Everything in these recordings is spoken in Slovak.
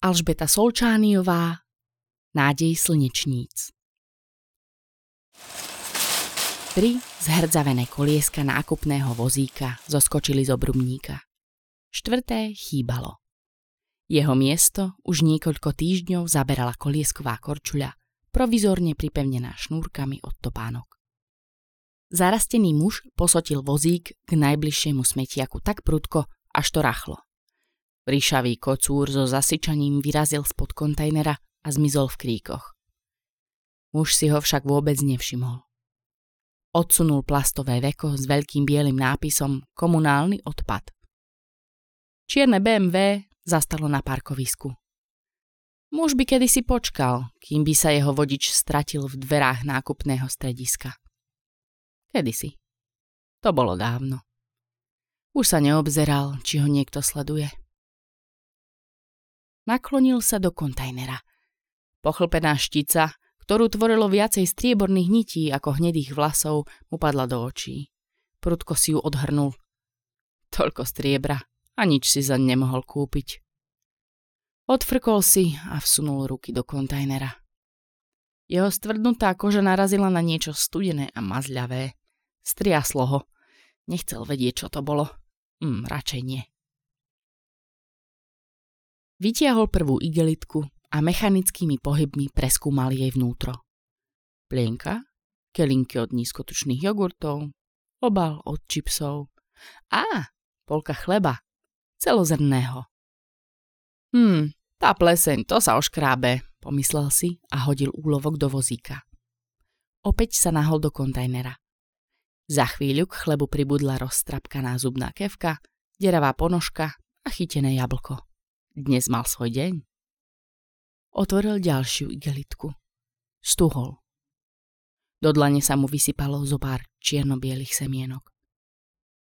Alžbeta Solčániová Nádej slnečníc Tri zhrdzavené kolieska nákupného vozíka zoskočili z obrubníka. Štvrté chýbalo. Jeho miesto už niekoľko týždňov zaberala koliesková korčuľa, provizorne pripevnená šnúrkami od topánok. Zarastený muž posotil vozík k najbližšiemu smetiaku tak prudko, až to rachlo. Ríšavý kocúr so zasyčaním vyrazil spod kontajnera a zmizol v kríkoch. Muž si ho však vôbec nevšimol. Odsunul plastové veko s veľkým bielým nápisom Komunálny odpad. Čierne BMW zastalo na parkovisku. Muž by kedysi počkal, kým by sa jeho vodič stratil v dverách nákupného strediska. Kedysi. To bolo dávno. Už sa neobzeral, či ho niekto sleduje. Naklonil sa do kontajnera. Pochlpená štica, ktorú tvorilo viacej strieborných nití ako hnedých vlasov, mu padla do očí. Prudko si ju odhrnul. Toľko striebra a nič si za nemohol kúpiť. Odfrkol si a vsunul ruky do kontajnera. Jeho stvrdnutá koža narazila na niečo studené a mazľavé. Striaslo ho. Nechcel vedieť, čo to bolo. Hm, radšej nie. Vytiahol prvú igelitku a mechanickými pohybmi preskúmal jej vnútro. Plienka, kelinky od nízkotučných jogurtov, obal od čipsov a polka chleba, celozrného. Hmm, tá pleseň, to sa oškrábe, pomyslel si a hodil úlovok do vozíka. Opäť sa nahol do kontajnera. Za chvíľu k chlebu pribudla roztrapkaná zubná kevka, deravá ponožka a chytené jablko. Dnes mal svoj deň. Otvoril ďalšiu igelitku. Stuhol. Do dlane sa mu vysypalo zo pár čierno-bielých semienok.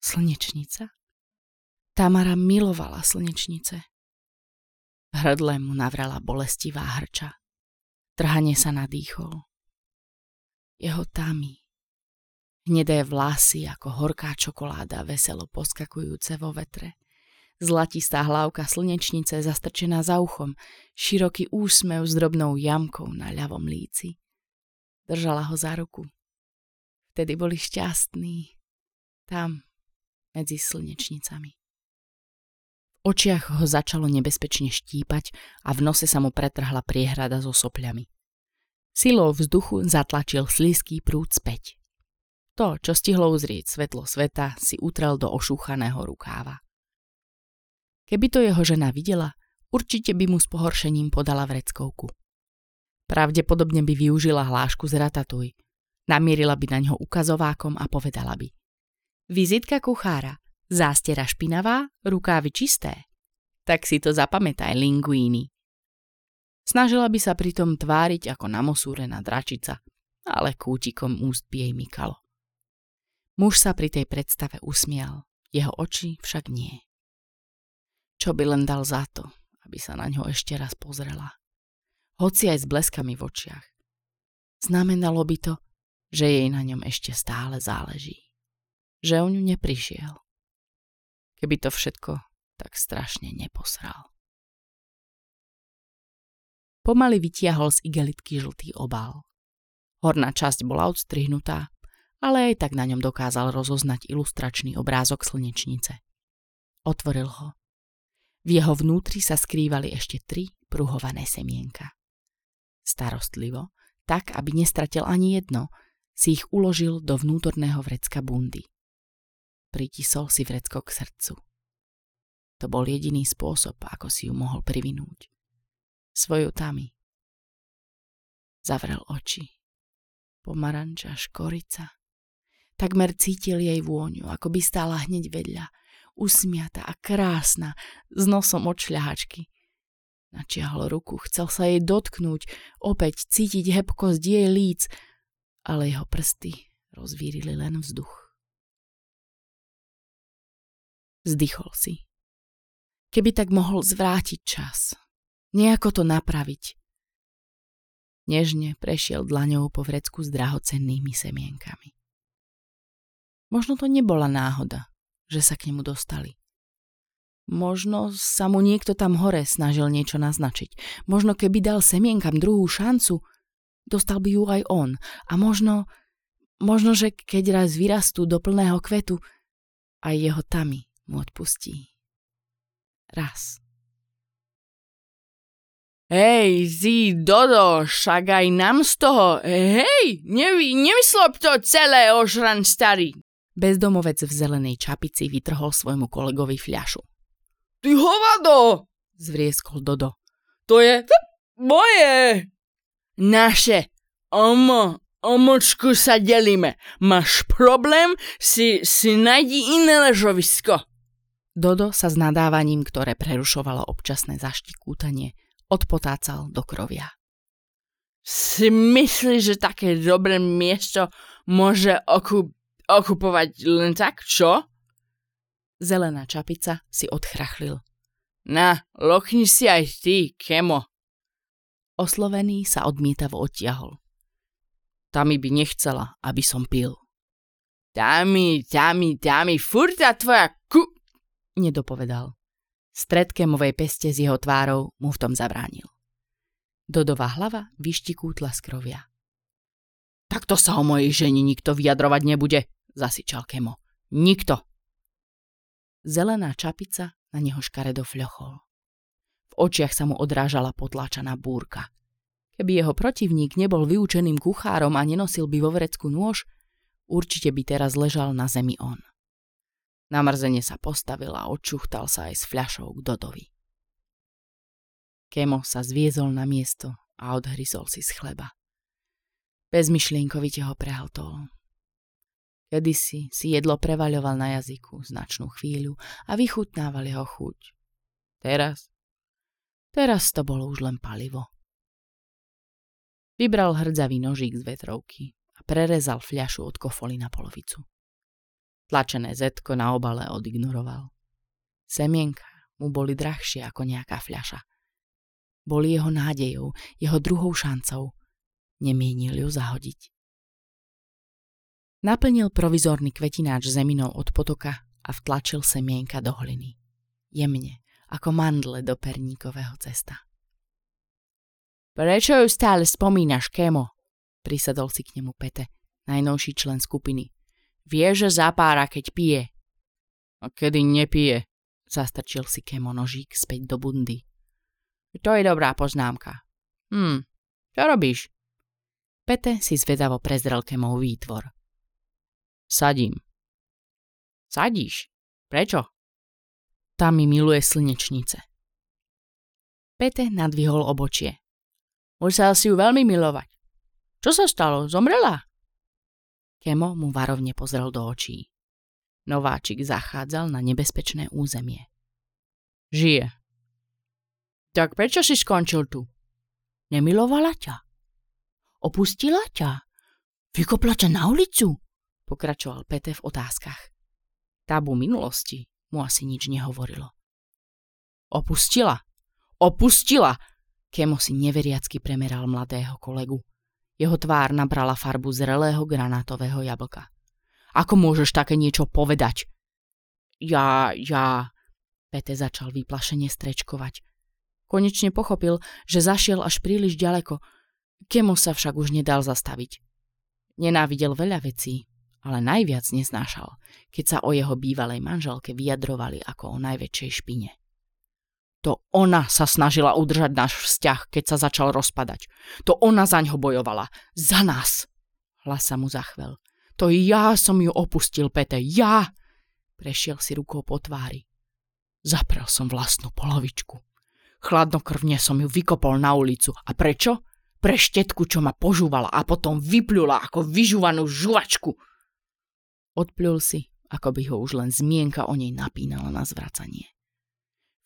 Slnečnica? Tamara milovala slnečnice. V hrdle mu navrala bolestivá hrča. Trhane sa nadýchol. Jeho tamy. Hnedé vlasy ako horká čokoláda veselo poskakujúce vo vetre Zlatistá hlavka slnečnice zastrčená za uchom, široký úsmev s drobnou jamkou na ľavom líci. Držala ho za ruku. Vtedy boli šťastní. Tam, medzi slnečnicami. V očiach ho začalo nebezpečne štípať a v nose sa mu pretrhla priehrada so sopľami. Silou vzduchu zatlačil slízký prúd späť. To, čo stihlo uzrieť svetlo sveta, si utrel do ošúchaného rukáva. Keby to jeho žena videla, určite by mu s pohoršením podala vreckovku. Pravdepodobne by využila hlášku z ratatuj. Namierila by na ňo ukazovákom a povedala by. Vizitka kuchára. Zástera špinavá, rukávy čisté. Tak si to zapamätaj, linguíny. Snažila by sa pritom tváriť ako namosúrená dračica, ale kútikom úst by jej mykalo. Muž sa pri tej predstave usmial, jeho oči však nie. Čo by len dal za to, aby sa na ňo ešte raz pozrela. Hoci aj s bleskami v očiach. Znamenalo by to, že jej na ňom ešte stále záleží. Že o ňu neprišiel. Keby to všetko tak strašne neposral. Pomaly vytiahol z igelitky žltý obal. Horná časť bola odstrihnutá, ale aj tak na ňom dokázal rozoznať ilustračný obrázok slnečnice. Otvoril ho v jeho vnútri sa skrývali ešte tri pruhované semienka. Starostlivo, tak aby nestratil ani jedno, si ich uložil do vnútorného vrecka bundy. Pritisol si vrecko k srdcu. To bol jediný spôsob, ako si ju mohol privinúť. Svoju tami. Zavrel oči. Pomaranča, škorica. Takmer cítil jej vôňu, ako by stála hneď vedľa – usmiata a krásna, s nosom od šľahačky. Načiahol ruku, chcel sa jej dotknúť, opäť cítiť hebkosť jej líc, ale jeho prsty rozvírili len vzduch. Zdychol si. Keby tak mohol zvrátiť čas, nejako to napraviť. Nežne prešiel dlaňou po vrecku s drahocennými semienkami. Možno to nebola náhoda, že sa k nemu dostali. Možno sa mu niekto tam hore snažil niečo naznačiť. Možno keby dal semienkam druhú šancu, dostal by ju aj on. A možno, možno, že keď raz vyrastú do plného kvetu, aj jeho tami mu odpustí. Raz. Hej, zí, Dodo, však nám z toho. Hej, nevy, nemyslop to celé, ožran starý. Bezdomovec v zelenej čapici vytrhol svojmu kolegovi fľašu. Ty hovado! Zvrieskol Dodo. To je moje! Naše. Omo, omočku sa delíme. Máš problém? Si, si najdi iné ležovisko. Dodo sa s nadávaním, ktoré prerušovalo občasné zaštikútanie, odpotácal do krovia. Si myslíš, že také dobré miesto môže okup- okupovať len tak, čo? Zelená čapica si odchrachlil. Na, lokni si aj ty, Kemo. Oslovený sa odmietavo odtiahol. Tami by nechcela, aby som pil. Tami, Tami, Tami, furta tvoja ku... Nedopovedal. Stred Kemovej peste z jeho tvárou mu v tom zabránil. Dodová hlava vyštikútla z krovia. Takto sa o mojej ženi nikto vyjadrovať nebude, zasičal Kemo. Nikto. Zelená čapica na neho škaredo fľochol. V očiach sa mu odrážala potláčaná búrka. Keby jeho protivník nebol vyučeným kuchárom a nenosil by vo vrecku nôž, určite by teraz ležal na zemi on. Namrzene sa postavil a odčuchtal sa aj s fľašou k Dodovi. Kemo sa zviezol na miesto a odhryzol si z chleba. Bezmyšlienkovite ho prehltol. Kedysi si jedlo prevaľoval na jazyku značnú chvíľu a vychutnával jeho chuť. Teraz? Teraz to bolo už len palivo. Vybral hrdzavý nožík z vetrovky a prerezal fľašu od kofoly na polovicu. Tlačené zetko na obale odignoroval. Semienka mu boli drahšie ako nejaká fľaša. Boli jeho nádejou, jeho druhou šancou. Nemienil ju zahodiť. Naplnil provizorný kvetináč zeminou od potoka a vtlačil semienka do hliny. Jemne, ako mandle do perníkového cesta. Prečo ju stále spomínaš, Kemo? Prisadol si k nemu Pete, najnovší člen skupiny. Vie, že zapára, keď pije. A kedy nepije? Zastrčil si Kemo nožík späť do bundy. To je dobrá poznámka. Hm, čo robíš? Pete si zvedavo prezrel Kemov výtvor. Sadím. Sadíš? Prečo? Tam mi miluje slnečnice. Pete nadvihol obočie. Musel si ju veľmi milovať. Čo sa stalo? Zomrela? Kemo mu varovne pozrel do očí. Nováčik zachádzal na nebezpečné územie. Žije. Tak prečo si skončil tu? Nemilovala ťa. Opustila ťa. Vykopla ťa na ulicu pokračoval Pete v otázkach. Tabu minulosti mu asi nič nehovorilo. Opustila! Opustila! Kemo si neveriacky premeral mladého kolegu. Jeho tvár nabrala farbu zrelého granátového jablka. Ako môžeš také niečo povedať? Ja, ja... Pete začal vyplašene strečkovať. Konečne pochopil, že zašiel až príliš ďaleko. Kemo sa však už nedal zastaviť. Nenávidel veľa vecí, ale najviac neznášal, keď sa o jeho bývalej manželke vyjadrovali ako o najväčšej špine. To ona sa snažila udržať náš vzťah, keď sa začal rozpadať. To ona zaň ho bojovala. Za nás. Hlas sa mu zachvel. To ja som ju opustil, Pete. Ja! Prešiel si rukou po tvári. Zaprel som vlastnú polovičku. Chladnokrvne som ju vykopol na ulicu. A prečo? Pre štetku, čo ma požúvala a potom vyplula ako vyžúvanú žuvačku. Odpľul si, ako by ho už len zmienka o nej napínala na zvracanie.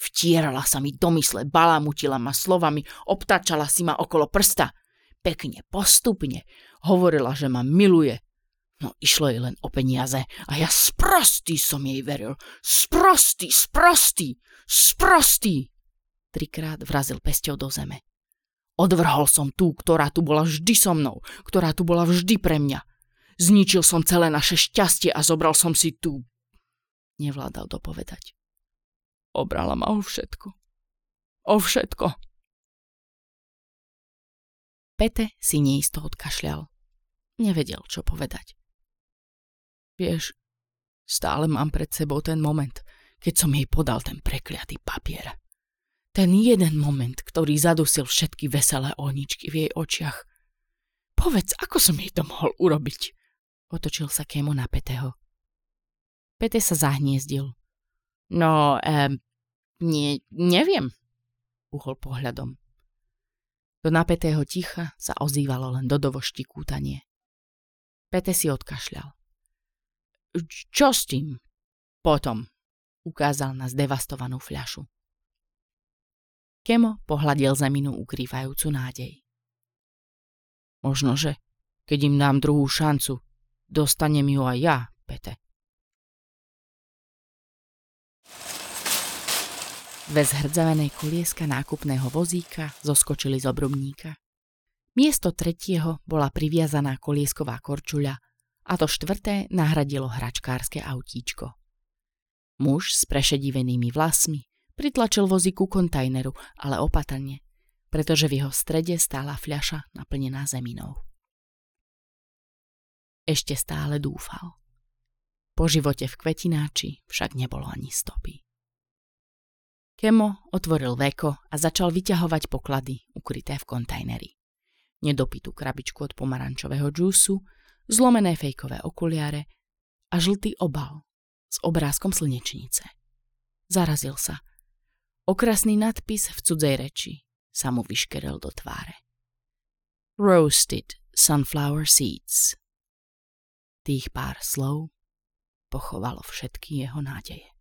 Vtierala sa mi do mysle, balamutila ma slovami, obtačala si ma okolo prsta. Pekne, postupne. Hovorila, že ma miluje. No išlo jej len o peniaze a ja sprostý som jej veril. Sprostý, sprostý, sprostý. Trikrát vrazil pesťou do zeme. Odvrhol som tú, ktorá tu bola vždy so mnou, ktorá tu bola vždy pre mňa. Zničil som celé naše šťastie a zobral som si tú... Nevládal dopovedať. Obrala ma o všetko. O všetko. Pete si neisto odkašľal. Nevedel, čo povedať. Vieš, stále mám pred sebou ten moment, keď som jej podal ten prekliatý papier. Ten jeden moment, ktorý zadusil všetky veselé ohničky v jej očiach. Povedz, ako som jej to mohol urobiť? Otočil sa Kemo na Peteho. Pete sa zahniezdil. No, um, nie, neviem, uhol pohľadom. Do napätého ticha sa ozývalo len dodovo štikútanie. Pete si odkašľal. Čo s tým? Potom, ukázal na zdevastovanú fľašu. Kemo pohľadil zeminu ukrývajúcu nádej. Možno, že keď im dám druhú šancu, dostanem ju aj ja, Pete. Dve zhrdzavené kolieska nákupného vozíka zoskočili z obrubníka. Miesto tretieho bola priviazaná koliesková korčuľa a to štvrté nahradilo hračkárske autíčko. Muž s prešedivenými vlasmi Pritlačil vozík ku kontajneru, ale opatrne, pretože v jeho strede stála fľaša naplnená zeminou. Ešte stále dúfal. Po živote v kvetináči však nebolo ani stopy. Kemo otvoril veko a začal vyťahovať poklady ukryté v kontajneri. Nedopitú krabičku od pomarančového džúsu, zlomené fejkové okuliare a žltý obal s obrázkom slnečnice. Zarazil sa – Okrasný nadpis v cudzej reči sa mu vyškerel do tváre. Roasted sunflower seeds. Tých pár slov pochovalo všetky jeho nádeje.